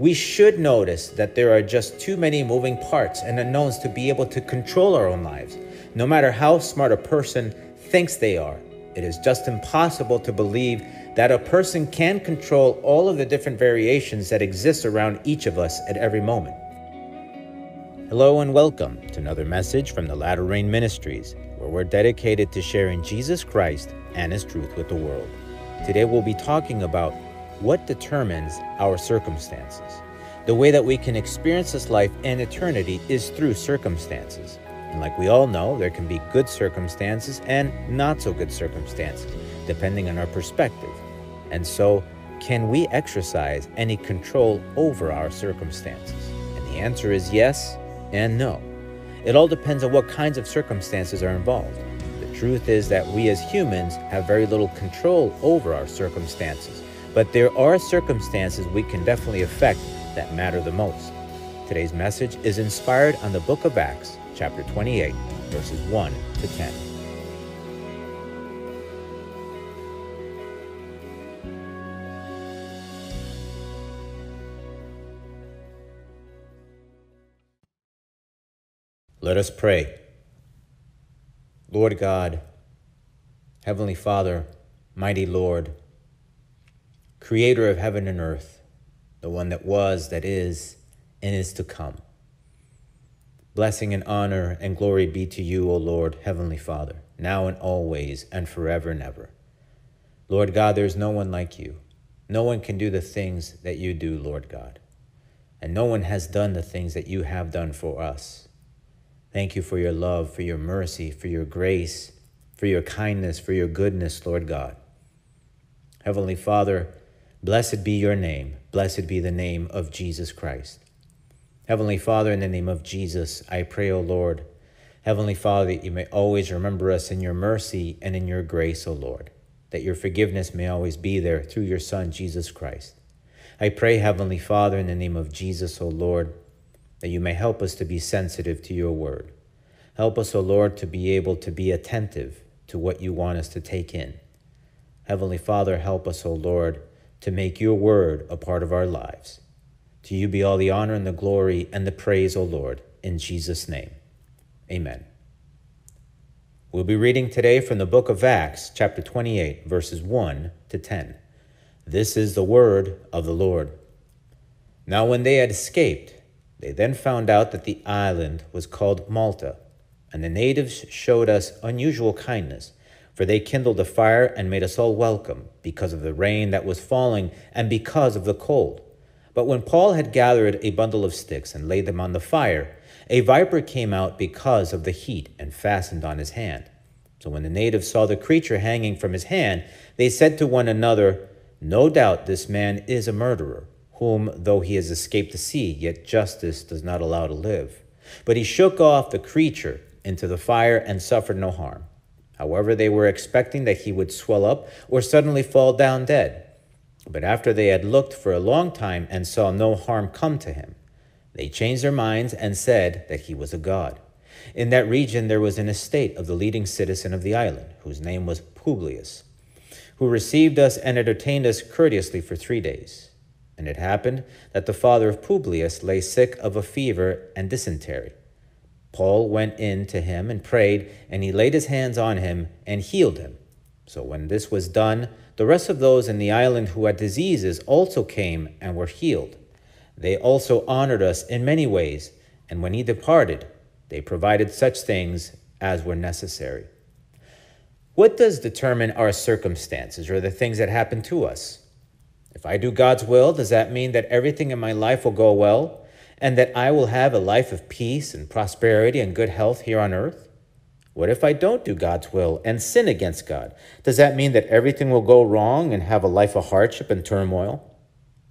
we should notice that there are just too many moving parts and unknowns to be able to control our own lives. No matter how smart a person thinks they are, it is just impossible to believe that a person can control all of the different variations that exist around each of us at every moment. Hello and welcome to another message from the Latter Rain Ministries, where we're dedicated to sharing Jesus Christ and His truth with the world. Today we'll be talking about what determines our circumstances. The way that we can experience this life and eternity is through circumstances. And like we all know, there can be good circumstances and not so good circumstances, depending on our perspective. And so, can we exercise any control over our circumstances? And the answer is yes and no. It all depends on what kinds of circumstances are involved. The truth is that we as humans have very little control over our circumstances, but there are circumstances we can definitely affect that matter the most. Today's message is inspired on the book of Acts, chapter 28, verses 1 to 10. Let us pray. Lord God, Heavenly Father, Mighty Lord, Creator of heaven and earth, the one that was, that is, and is to come. Blessing and honor and glory be to you, O Lord, Heavenly Father, now and always and forever and ever. Lord God, there is no one like you. No one can do the things that you do, Lord God. And no one has done the things that you have done for us. Thank you for your love, for your mercy, for your grace, for your kindness, for your goodness, Lord God. Heavenly Father, blessed be your name. Blessed be the name of Jesus Christ. Heavenly Father, in the name of Jesus, I pray, O Lord, Heavenly Father, that you may always remember us in your mercy and in your grace, O Lord, that your forgiveness may always be there through your Son, Jesus Christ. I pray, Heavenly Father, in the name of Jesus, O Lord, that you may help us to be sensitive to your word. Help us, O Lord, to be able to be attentive to what you want us to take in. Heavenly Father, help us, O Lord, to make your word a part of our lives. To you be all the honor and the glory and the praise, O Lord, in Jesus' name. Amen. We'll be reading today from the book of Acts, chapter 28, verses 1 to 10. This is the word of the Lord. Now, when they had escaped, they then found out that the island was called Malta, and the natives showed us unusual kindness, for they kindled a fire and made us all welcome because of the rain that was falling and because of the cold. But when Paul had gathered a bundle of sticks and laid them on the fire, a viper came out because of the heat and fastened on his hand. So when the natives saw the creature hanging from his hand, they said to one another, No doubt this man is a murderer whom, though he has escaped the sea, yet justice does not allow to live. But he shook off the creature into the fire and suffered no harm. However, they were expecting that he would swell up or suddenly fall down dead. But after they had looked for a long time and saw no harm come to him, they changed their minds and said that he was a god. In that region there was an estate of the leading citizen of the island, whose name was Publius, who received us and entertained us courteously for three days. And it happened that the father of Publius lay sick of a fever and dysentery. Paul went in to him and prayed, and he laid his hands on him and healed him. So when this was done, the rest of those in the island who had diseases also came and were healed. They also honored us in many ways, and when he departed, they provided such things as were necessary. What does determine our circumstances or the things that happen to us? If I do God's will, does that mean that everything in my life will go well and that I will have a life of peace and prosperity and good health here on earth? What if I don't do God's will and sin against God? Does that mean that everything will go wrong and have a life of hardship and turmoil?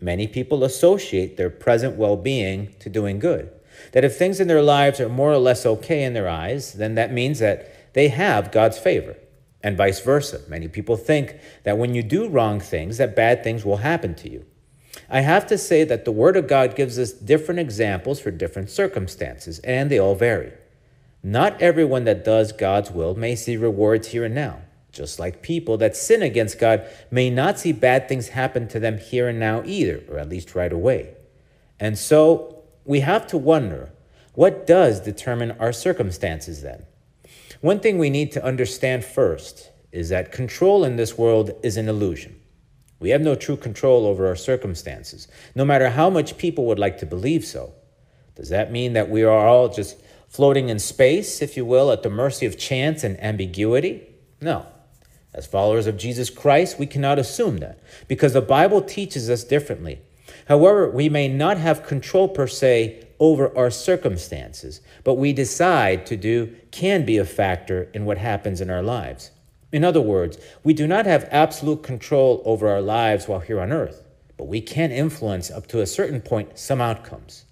Many people associate their present well being to doing good. That if things in their lives are more or less okay in their eyes, then that means that they have God's favor and vice versa. Many people think that when you do wrong things, that bad things will happen to you. I have to say that the Word of God gives us different examples for different circumstances, and they all vary. Not everyone that does God's will may see rewards here and now, just like people that sin against God may not see bad things happen to them here and now either, or at least right away. And so we have to wonder what does determine our circumstances then? One thing we need to understand first is that control in this world is an illusion. We have no true control over our circumstances, no matter how much people would like to believe so. Does that mean that we are all just floating in space, if you will, at the mercy of chance and ambiguity? No. As followers of Jesus Christ, we cannot assume that because the Bible teaches us differently. However, we may not have control per se over our circumstances, but we decide to do can be a factor in what happens in our lives. In other words, we do not have absolute control over our lives while here on earth, but we can influence up to a certain point some outcomes.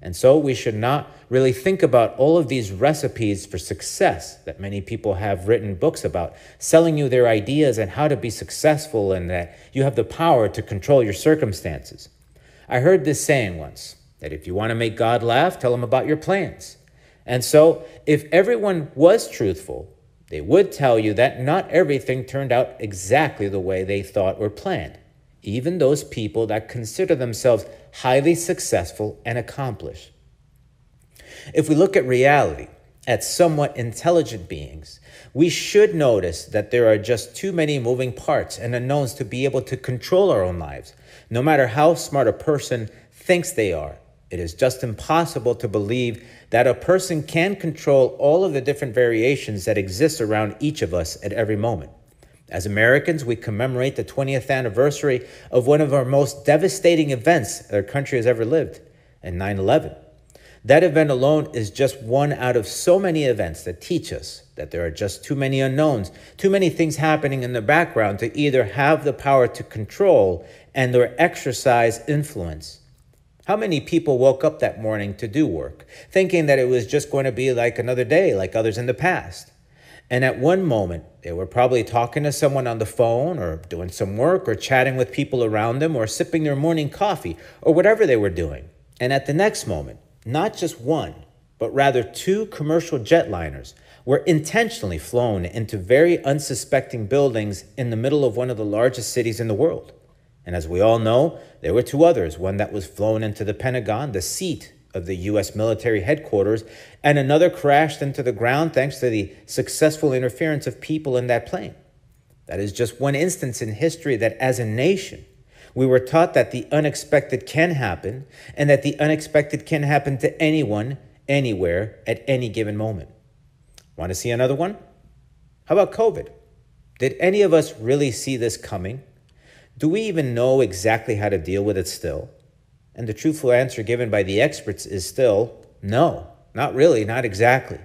And so we should not really think about all of these recipes for success that many people have written books about, selling you their ideas and how to be successful and that you have the power to control your circumstances. I heard this saying once that if you want to make God laugh, tell him about your plans. And so if everyone was truthful, they would tell you that not everything turned out exactly the way they thought or planned, even those people that consider themselves highly successful and accomplished. If we look at reality, at somewhat intelligent beings, we should notice that there are just too many moving parts and unknowns to be able to control our own lives. No matter how smart a person thinks they are, it is just impossible to believe that a person can control all of the different variations that exist around each of us at every moment. As Americans, we commemorate the 20th anniversary of one of our most devastating events our country has ever lived, in 9 11. That event alone is just one out of so many events that teach us that there are just too many unknowns, too many things happening in the background to either have the power to control and or exercise influence. How many people woke up that morning to do work, thinking that it was just going to be like another day, like others in the past? And at one moment, they were probably talking to someone on the phone or doing some work or chatting with people around them or sipping their morning coffee or whatever they were doing. And at the next moment, not just one, but rather two commercial jetliners were intentionally flown into very unsuspecting buildings in the middle of one of the largest cities in the world. And as we all know, there were two others one that was flown into the Pentagon, the seat of the U.S. military headquarters, and another crashed into the ground thanks to the successful interference of people in that plane. That is just one instance in history that, as a nation, we were taught that the unexpected can happen and that the unexpected can happen to anyone, anywhere, at any given moment. Want to see another one? How about COVID? Did any of us really see this coming? Do we even know exactly how to deal with it still? And the truthful answer given by the experts is still no, not really, not exactly.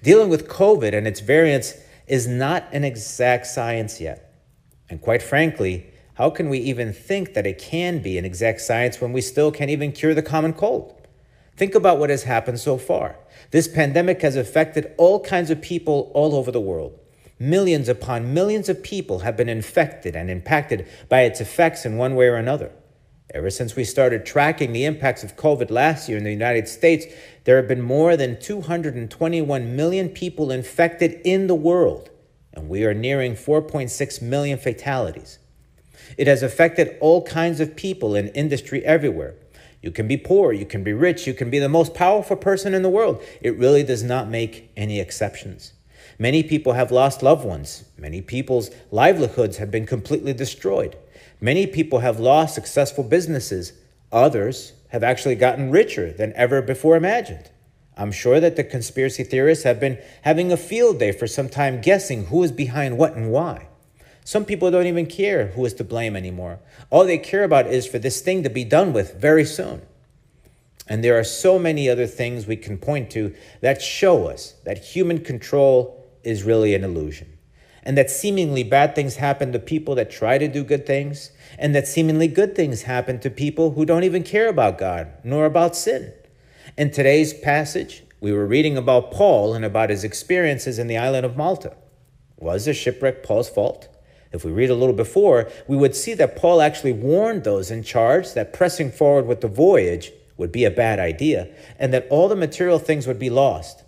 Dealing with COVID and its variants is not an exact science yet. And quite frankly, how can we even think that it can be an exact science when we still can't even cure the common cold? Think about what has happened so far. This pandemic has affected all kinds of people all over the world. Millions upon millions of people have been infected and impacted by its effects in one way or another. Ever since we started tracking the impacts of COVID last year in the United States, there have been more than 221 million people infected in the world, and we are nearing 4.6 million fatalities. It has affected all kinds of people in industry everywhere. You can be poor, you can be rich, you can be the most powerful person in the world. It really does not make any exceptions. Many people have lost loved ones. Many people's livelihoods have been completely destroyed. Many people have lost successful businesses. Others have actually gotten richer than ever before imagined. I'm sure that the conspiracy theorists have been having a field day for some time guessing who is behind what and why. Some people don't even care who is to blame anymore. All they care about is for this thing to be done with very soon. And there are so many other things we can point to that show us that human control is really an illusion. And that seemingly bad things happen to people that try to do good things, and that seemingly good things happen to people who don't even care about God nor about sin. In today's passage, we were reading about Paul and about his experiences in the island of Malta. Was the shipwreck Paul's fault? If we read a little before, we would see that Paul actually warned those in charge that pressing forward with the voyage would be a bad idea and that all the material things would be lost.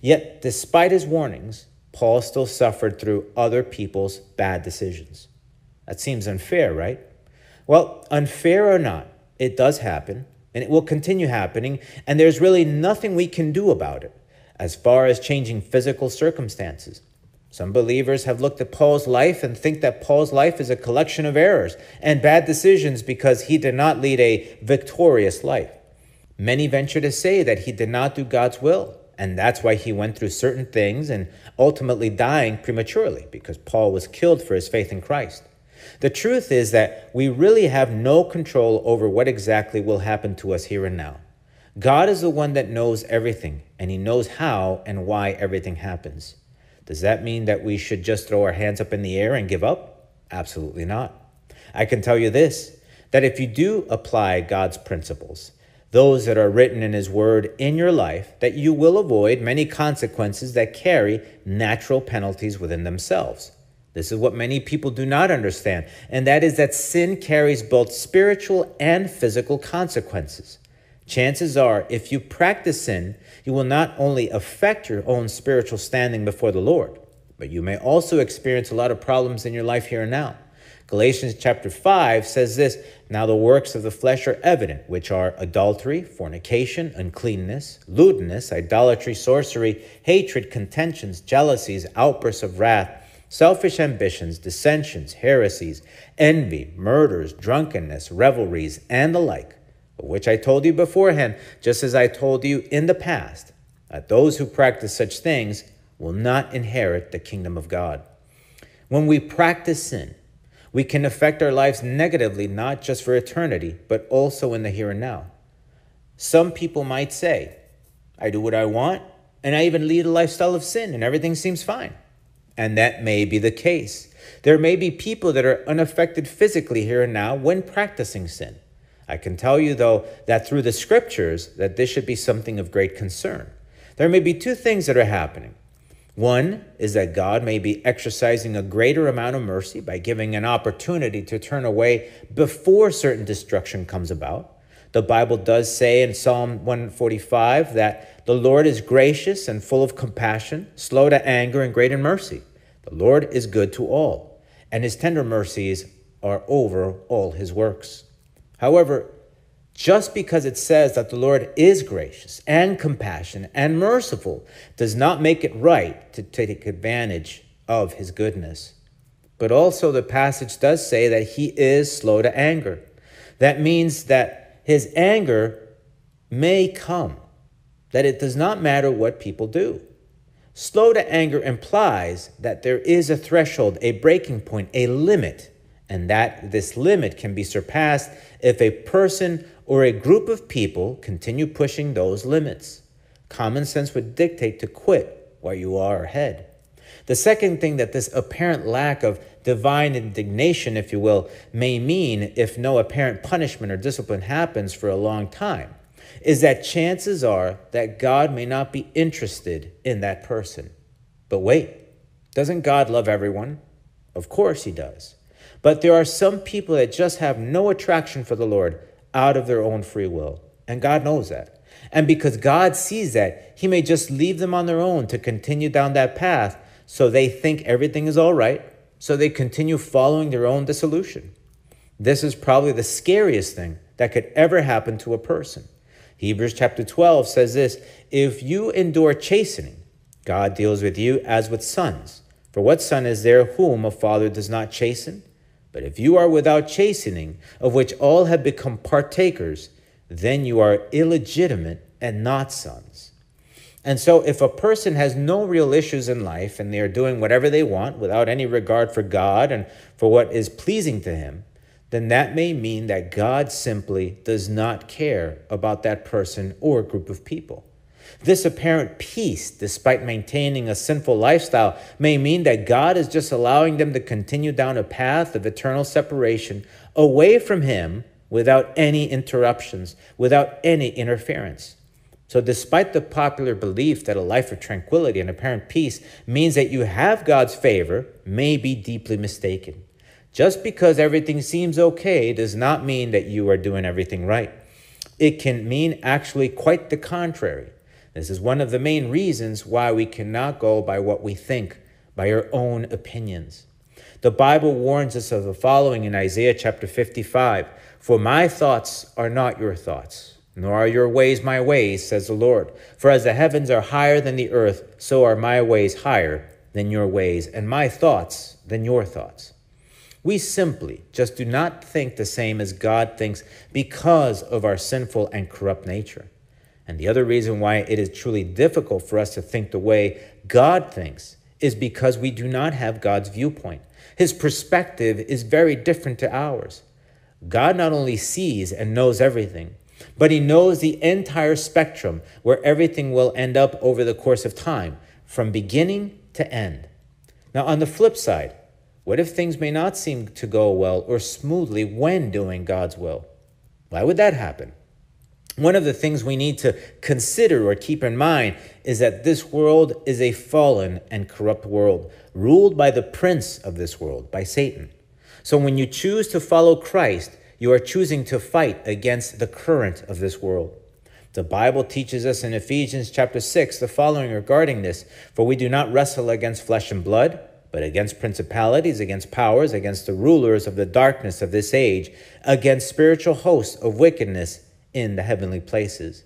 Yet, despite his warnings, Paul still suffered through other people's bad decisions. That seems unfair, right? Well, unfair or not, it does happen, and it will continue happening, and there's really nothing we can do about it as far as changing physical circumstances. Some believers have looked at Paul's life and think that Paul's life is a collection of errors and bad decisions because he did not lead a victorious life. Many venture to say that he did not do God's will, and that's why he went through certain things and ultimately dying prematurely because Paul was killed for his faith in Christ. The truth is that we really have no control over what exactly will happen to us here and now. God is the one that knows everything, and He knows how and why everything happens. Does that mean that we should just throw our hands up in the air and give up? Absolutely not. I can tell you this that if you do apply God's principles, those that are written in His Word in your life, that you will avoid many consequences that carry natural penalties within themselves. This is what many people do not understand, and that is that sin carries both spiritual and physical consequences. Chances are, if you practice sin, you will not only affect your own spiritual standing before the Lord, but you may also experience a lot of problems in your life here and now. Galatians chapter 5 says this Now the works of the flesh are evident, which are adultery, fornication, uncleanness, lewdness, idolatry, sorcery, hatred, contentions, jealousies, outbursts of wrath, selfish ambitions, dissensions, heresies, envy, murders, drunkenness, revelries, and the like of which I told you beforehand, just as I told you in the past, that those who practice such things will not inherit the kingdom of God. When we practice sin, we can affect our lives negatively, not just for eternity, but also in the here and now. Some people might say, I do what I want, and I even lead a lifestyle of sin, and everything seems fine. And that may be the case. There may be people that are unaffected physically here and now when practicing sin. I can tell you, though, that through the scriptures, that this should be something of great concern. There may be two things that are happening. One is that God may be exercising a greater amount of mercy by giving an opportunity to turn away before certain destruction comes about. The Bible does say in Psalm 145 that the Lord is gracious and full of compassion, slow to anger, and great in mercy. The Lord is good to all, and his tender mercies are over all his works. However, just because it says that the Lord is gracious and compassionate and merciful does not make it right to take advantage of his goodness. But also, the passage does say that he is slow to anger. That means that his anger may come, that it does not matter what people do. Slow to anger implies that there is a threshold, a breaking point, a limit and that this limit can be surpassed if a person or a group of people continue pushing those limits. Common sense would dictate to quit where you are ahead. The second thing that this apparent lack of divine indignation, if you will, may mean if no apparent punishment or discipline happens for a long time is that chances are that God may not be interested in that person. But wait, doesn't God love everyone? Of course he does. But there are some people that just have no attraction for the Lord out of their own free will. And God knows that. And because God sees that, He may just leave them on their own to continue down that path so they think everything is all right, so they continue following their own dissolution. This is probably the scariest thing that could ever happen to a person. Hebrews chapter 12 says this If you endure chastening, God deals with you as with sons. For what son is there whom a father does not chasten? But if you are without chastening, of which all have become partakers, then you are illegitimate and not sons. And so, if a person has no real issues in life and they are doing whatever they want without any regard for God and for what is pleasing to Him, then that may mean that God simply does not care about that person or group of people. This apparent peace, despite maintaining a sinful lifestyle, may mean that God is just allowing them to continue down a path of eternal separation away from Him without any interruptions, without any interference. So, despite the popular belief that a life of tranquility and apparent peace means that you have God's favor, may be deeply mistaken. Just because everything seems okay does not mean that you are doing everything right. It can mean actually quite the contrary. This is one of the main reasons why we cannot go by what we think, by our own opinions. The Bible warns us of the following in Isaiah chapter 55 For my thoughts are not your thoughts, nor are your ways my ways, says the Lord. For as the heavens are higher than the earth, so are my ways higher than your ways, and my thoughts than your thoughts. We simply just do not think the same as God thinks because of our sinful and corrupt nature. And the other reason why it is truly difficult for us to think the way God thinks is because we do not have God's viewpoint. His perspective is very different to ours. God not only sees and knows everything, but he knows the entire spectrum where everything will end up over the course of time, from beginning to end. Now, on the flip side, what if things may not seem to go well or smoothly when doing God's will? Why would that happen? One of the things we need to consider or keep in mind is that this world is a fallen and corrupt world, ruled by the prince of this world, by Satan. So when you choose to follow Christ, you are choosing to fight against the current of this world. The Bible teaches us in Ephesians chapter 6 the following regarding this For we do not wrestle against flesh and blood, but against principalities, against powers, against the rulers of the darkness of this age, against spiritual hosts of wickedness in the heavenly places.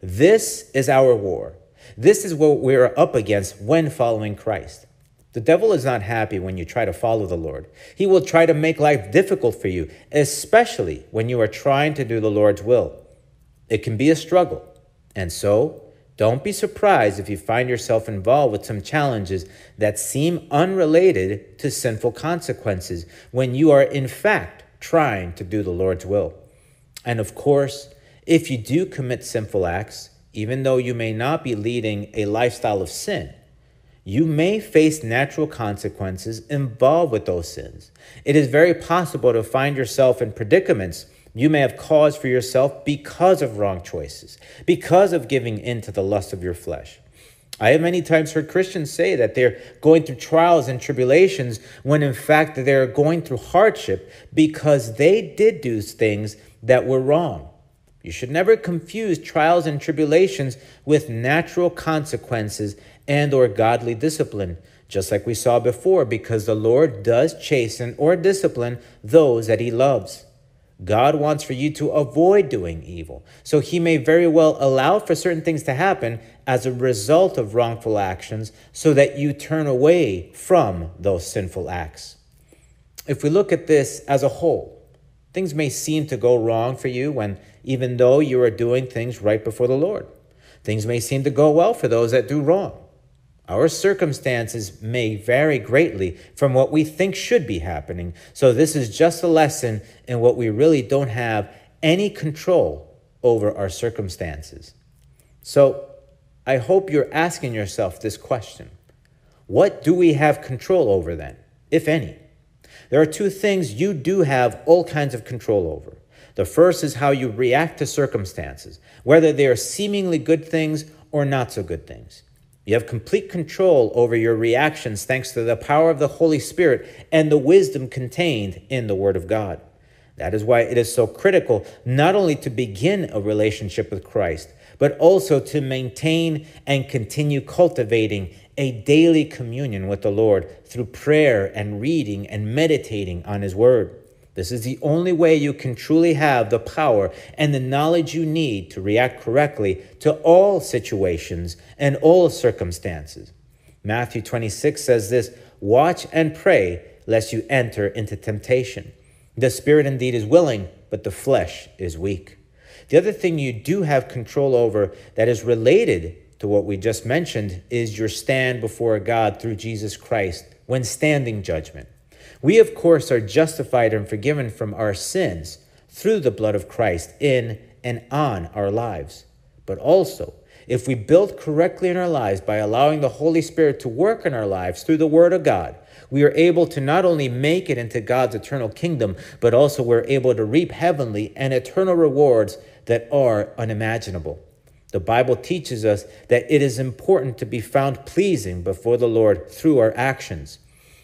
This is our war. This is what we are up against when following Christ. The devil is not happy when you try to follow the Lord. He will try to make life difficult for you, especially when you are trying to do the Lord's will. It can be a struggle. And so, don't be surprised if you find yourself involved with some challenges that seem unrelated to sinful consequences when you are, in fact, trying to do the Lord's will. And of course, if you do commit sinful acts, even though you may not be leading a lifestyle of sin, you may face natural consequences involved with those sins. It is very possible to find yourself in predicaments you may have caused for yourself because of wrong choices, because of giving in to the lust of your flesh. I have many times heard Christians say that they're going through trials and tribulations when in fact they're going through hardship because they did do things that were wrong. You should never confuse trials and tribulations with natural consequences and or godly discipline, just like we saw before, because the Lord does chasten or discipline those that he loves. God wants for you to avoid doing evil. So he may very well allow for certain things to happen as a result of wrongful actions so that you turn away from those sinful acts. If we look at this as a whole, things may seem to go wrong for you when even though you are doing things right before the Lord. Things may seem to go well for those that do wrong. Our circumstances may vary greatly from what we think should be happening. So, this is just a lesson in what we really don't have any control over our circumstances. So, I hope you're asking yourself this question What do we have control over then, if any? There are two things you do have all kinds of control over. The first is how you react to circumstances, whether they are seemingly good things or not so good things. You have complete control over your reactions thanks to the power of the Holy Spirit and the wisdom contained in the Word of God. That is why it is so critical not only to begin a relationship with Christ, but also to maintain and continue cultivating a daily communion with the Lord through prayer and reading and meditating on His Word. This is the only way you can truly have the power and the knowledge you need to react correctly to all situations and all circumstances. Matthew 26 says this Watch and pray lest you enter into temptation. The spirit indeed is willing, but the flesh is weak. The other thing you do have control over that is related to what we just mentioned is your stand before God through Jesus Christ when standing judgment. We, of course, are justified and forgiven from our sins through the blood of Christ in and on our lives. But also, if we build correctly in our lives by allowing the Holy Spirit to work in our lives through the Word of God, we are able to not only make it into God's eternal kingdom, but also we're able to reap heavenly and eternal rewards that are unimaginable. The Bible teaches us that it is important to be found pleasing before the Lord through our actions.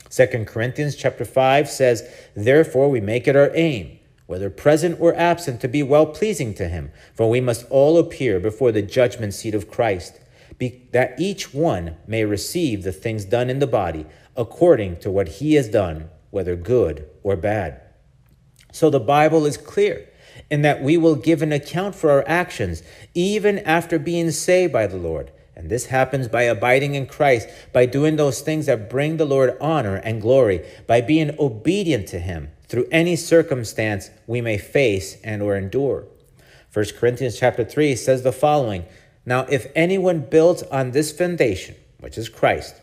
Second Corinthians chapter 5 says, Therefore we make it our aim, whether present or absent, to be well pleasing to him, for we must all appear before the judgment seat of Christ, that each one may receive the things done in the body according to what he has done, whether good or bad. So the Bible is clear. in that we will give an account for our actions, even after being saved by the Lord. And this happens by abiding in Christ, by doing those things that bring the Lord honor and glory, by being obedient to him through any circumstance we may face and or endure. 1 Corinthians chapter 3 says the following, Now if anyone builds on this foundation, which is Christ,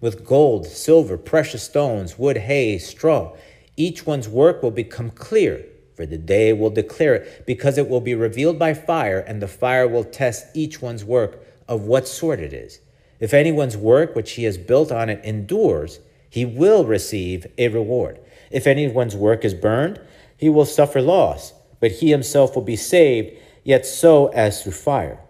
with gold, silver, precious stones, wood, hay, straw, each one's work will become clear, for the day will declare it, because it will be revealed by fire, and the fire will test each one's work of what sort it is. If anyone's work which he has built on it endures, he will receive a reward. If anyone's work is burned, he will suffer loss, but he himself will be saved, yet so as through fire.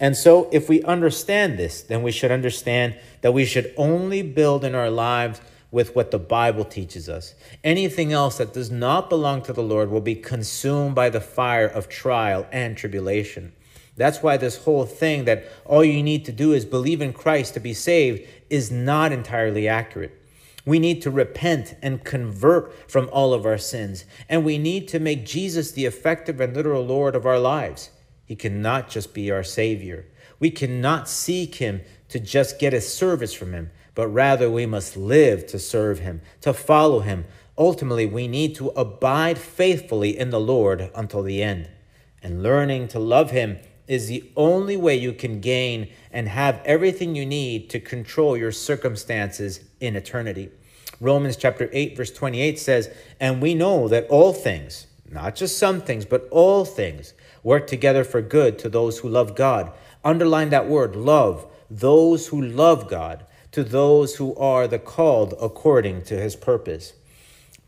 And so, if we understand this, then we should understand that we should only build in our lives with what the Bible teaches us. Anything else that does not belong to the Lord will be consumed by the fire of trial and tribulation. That's why this whole thing that all you need to do is believe in Christ to be saved is not entirely accurate. We need to repent and convert from all of our sins, and we need to make Jesus the effective and literal Lord of our lives. He cannot just be our Savior. We cannot seek Him to just get a service from Him, but rather we must live to serve Him, to follow Him. Ultimately, we need to abide faithfully in the Lord until the end. And learning to love Him is the only way you can gain and have everything you need to control your circumstances in eternity. Romans chapter 8 verse 28 says, "And we know that all things, not just some things, but all things work together for good to those who love God." Underline that word, love, those who love God, to those who are the called according to his purpose.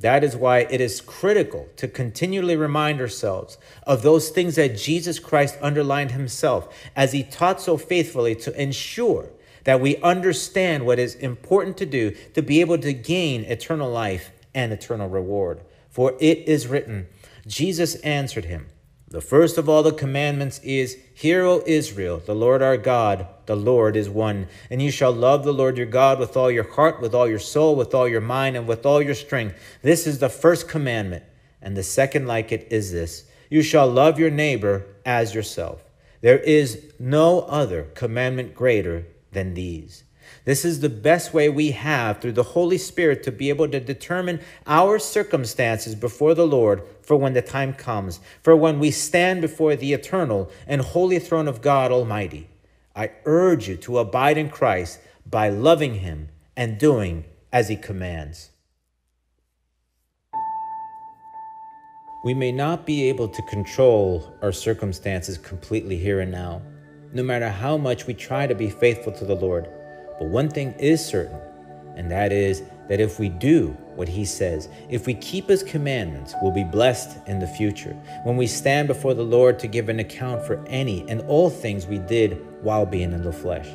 That is why it is critical to continually remind ourselves of those things that Jesus Christ underlined himself as he taught so faithfully to ensure that we understand what is important to do to be able to gain eternal life and eternal reward. For it is written, Jesus answered him, the first of all the commandments is, Hear, O Israel, the Lord our God, the Lord is one. And you shall love the Lord your God with all your heart, with all your soul, with all your mind, and with all your strength. This is the first commandment. And the second like it is this You shall love your neighbor as yourself. There is no other commandment greater than these. This is the best way we have through the Holy Spirit to be able to determine our circumstances before the Lord for when the time comes, for when we stand before the eternal and holy throne of God Almighty. I urge you to abide in Christ by loving him and doing as he commands. We may not be able to control our circumstances completely here and now, no matter how much we try to be faithful to the Lord. But one thing is certain, and that is that if we do what he says, if we keep his commandments, we'll be blessed in the future when we stand before the Lord to give an account for any and all things we did while being in the flesh.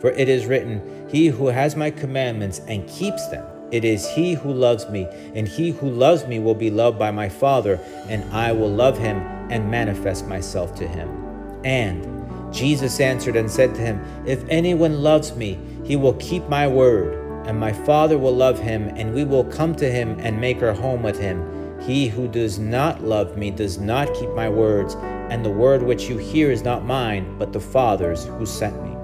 For it is written, He who has my commandments and keeps them, it is he who loves me, and he who loves me will be loved by my Father, and I will love him and manifest myself to him. And Jesus answered and said to him, If anyone loves me, he will keep my word, and my Father will love him, and we will come to him and make our home with him. He who does not love me does not keep my words, and the word which you hear is not mine, but the Father's who sent me.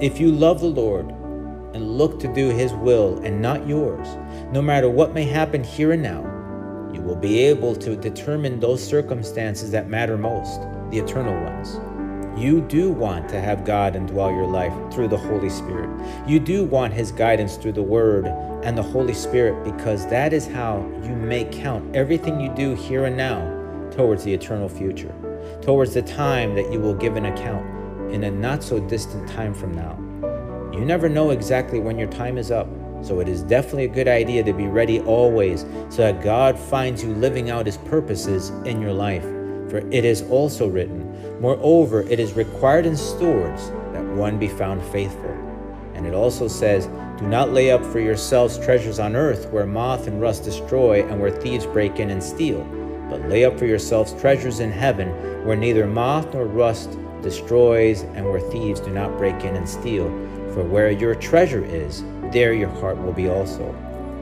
If you love the Lord and look to do his will and not yours, no matter what may happen here and now, you will be able to determine those circumstances that matter most, the eternal ones. You do want to have God indwell your life through the Holy Spirit. You do want His guidance through the Word and the Holy Spirit because that is how you make count everything you do here and now towards the eternal future, towards the time that you will give an account in a not so distant time from now. You never know exactly when your time is up, so it is definitely a good idea to be ready always so that God finds you living out His purposes in your life. For it is also written, Moreover, it is required in stewards that one be found faithful. And it also says, Do not lay up for yourselves treasures on earth where moth and rust destroy and where thieves break in and steal, but lay up for yourselves treasures in heaven where neither moth nor rust destroys and where thieves do not break in and steal. For where your treasure is, there your heart will be also.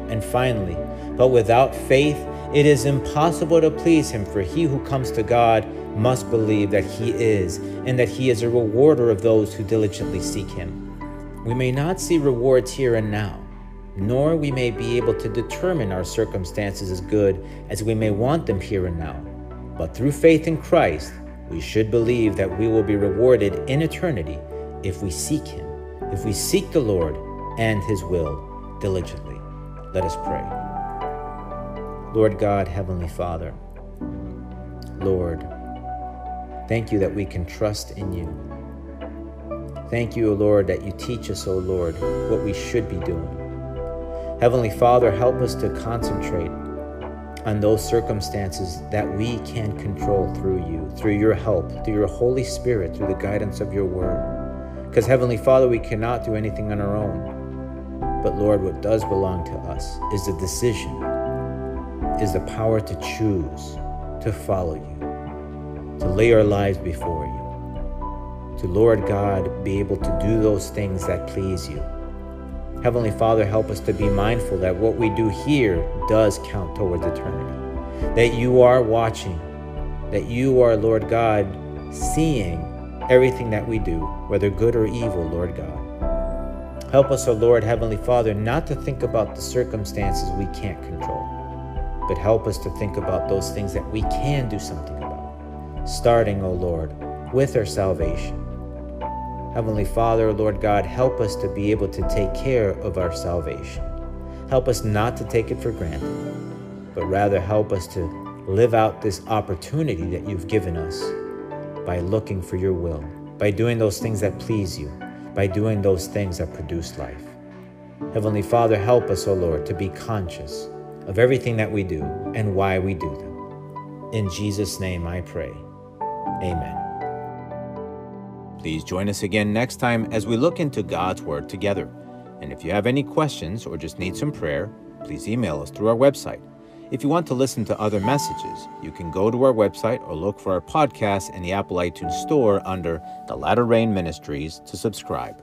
And finally, but without faith, It is impossible to please him, for he who comes to God must believe that he is, and that he is a rewarder of those who diligently seek him. We may not see rewards here and now, nor we may be able to determine our circumstances as good as we may want them here and now. But through faith in Christ, we should believe that we will be rewarded in eternity if we seek Him, if we seek the Lord and His will diligently. Let us pray. Lord God, Heavenly Father, Lord, thank you that we can trust in you. Thank you, O Lord, that you teach us, O Lord, what we should be doing. Heavenly Father, help us to concentrate on those circumstances that we can control through you, through your help, through your Holy Spirit, through the guidance of your word. Because, Heavenly Father, we cannot do anything on our own. But, Lord, what does belong to us is the decision, is the power to choose, to follow you, to lay our lives before you, to, Lord God, be able to do those things that please you Heavenly Father, help us to be mindful that what we do here does count towards eternity. That you are watching, that you are, Lord God, seeing everything that we do, whether good or evil, Lord God. Help us, O oh Lord, Heavenly Father, not to think about the circumstances we can't control, but help us to think about those things that we can do something about, starting, O oh Lord, with our salvation Heavenly Father, Lord God, help us to be able to take care of our salvation. Help us not to take it for granted, but rather help us to live out this opportunity that you've given us by looking for your will, by doing those things that please you, by doing those things that produce life. Heavenly Father, help us, O Lord, to be conscious of everything that we do and why we do them. In Jesus' name I pray. Amen. Please join us again next time as we look into God's Word together. And if you have any questions or just need some prayer, please email us through our website. If you want to listen to other messages, you can go to our website or look for our podcast in the Apple iTunes Store under The Latter Rain Ministries to subscribe.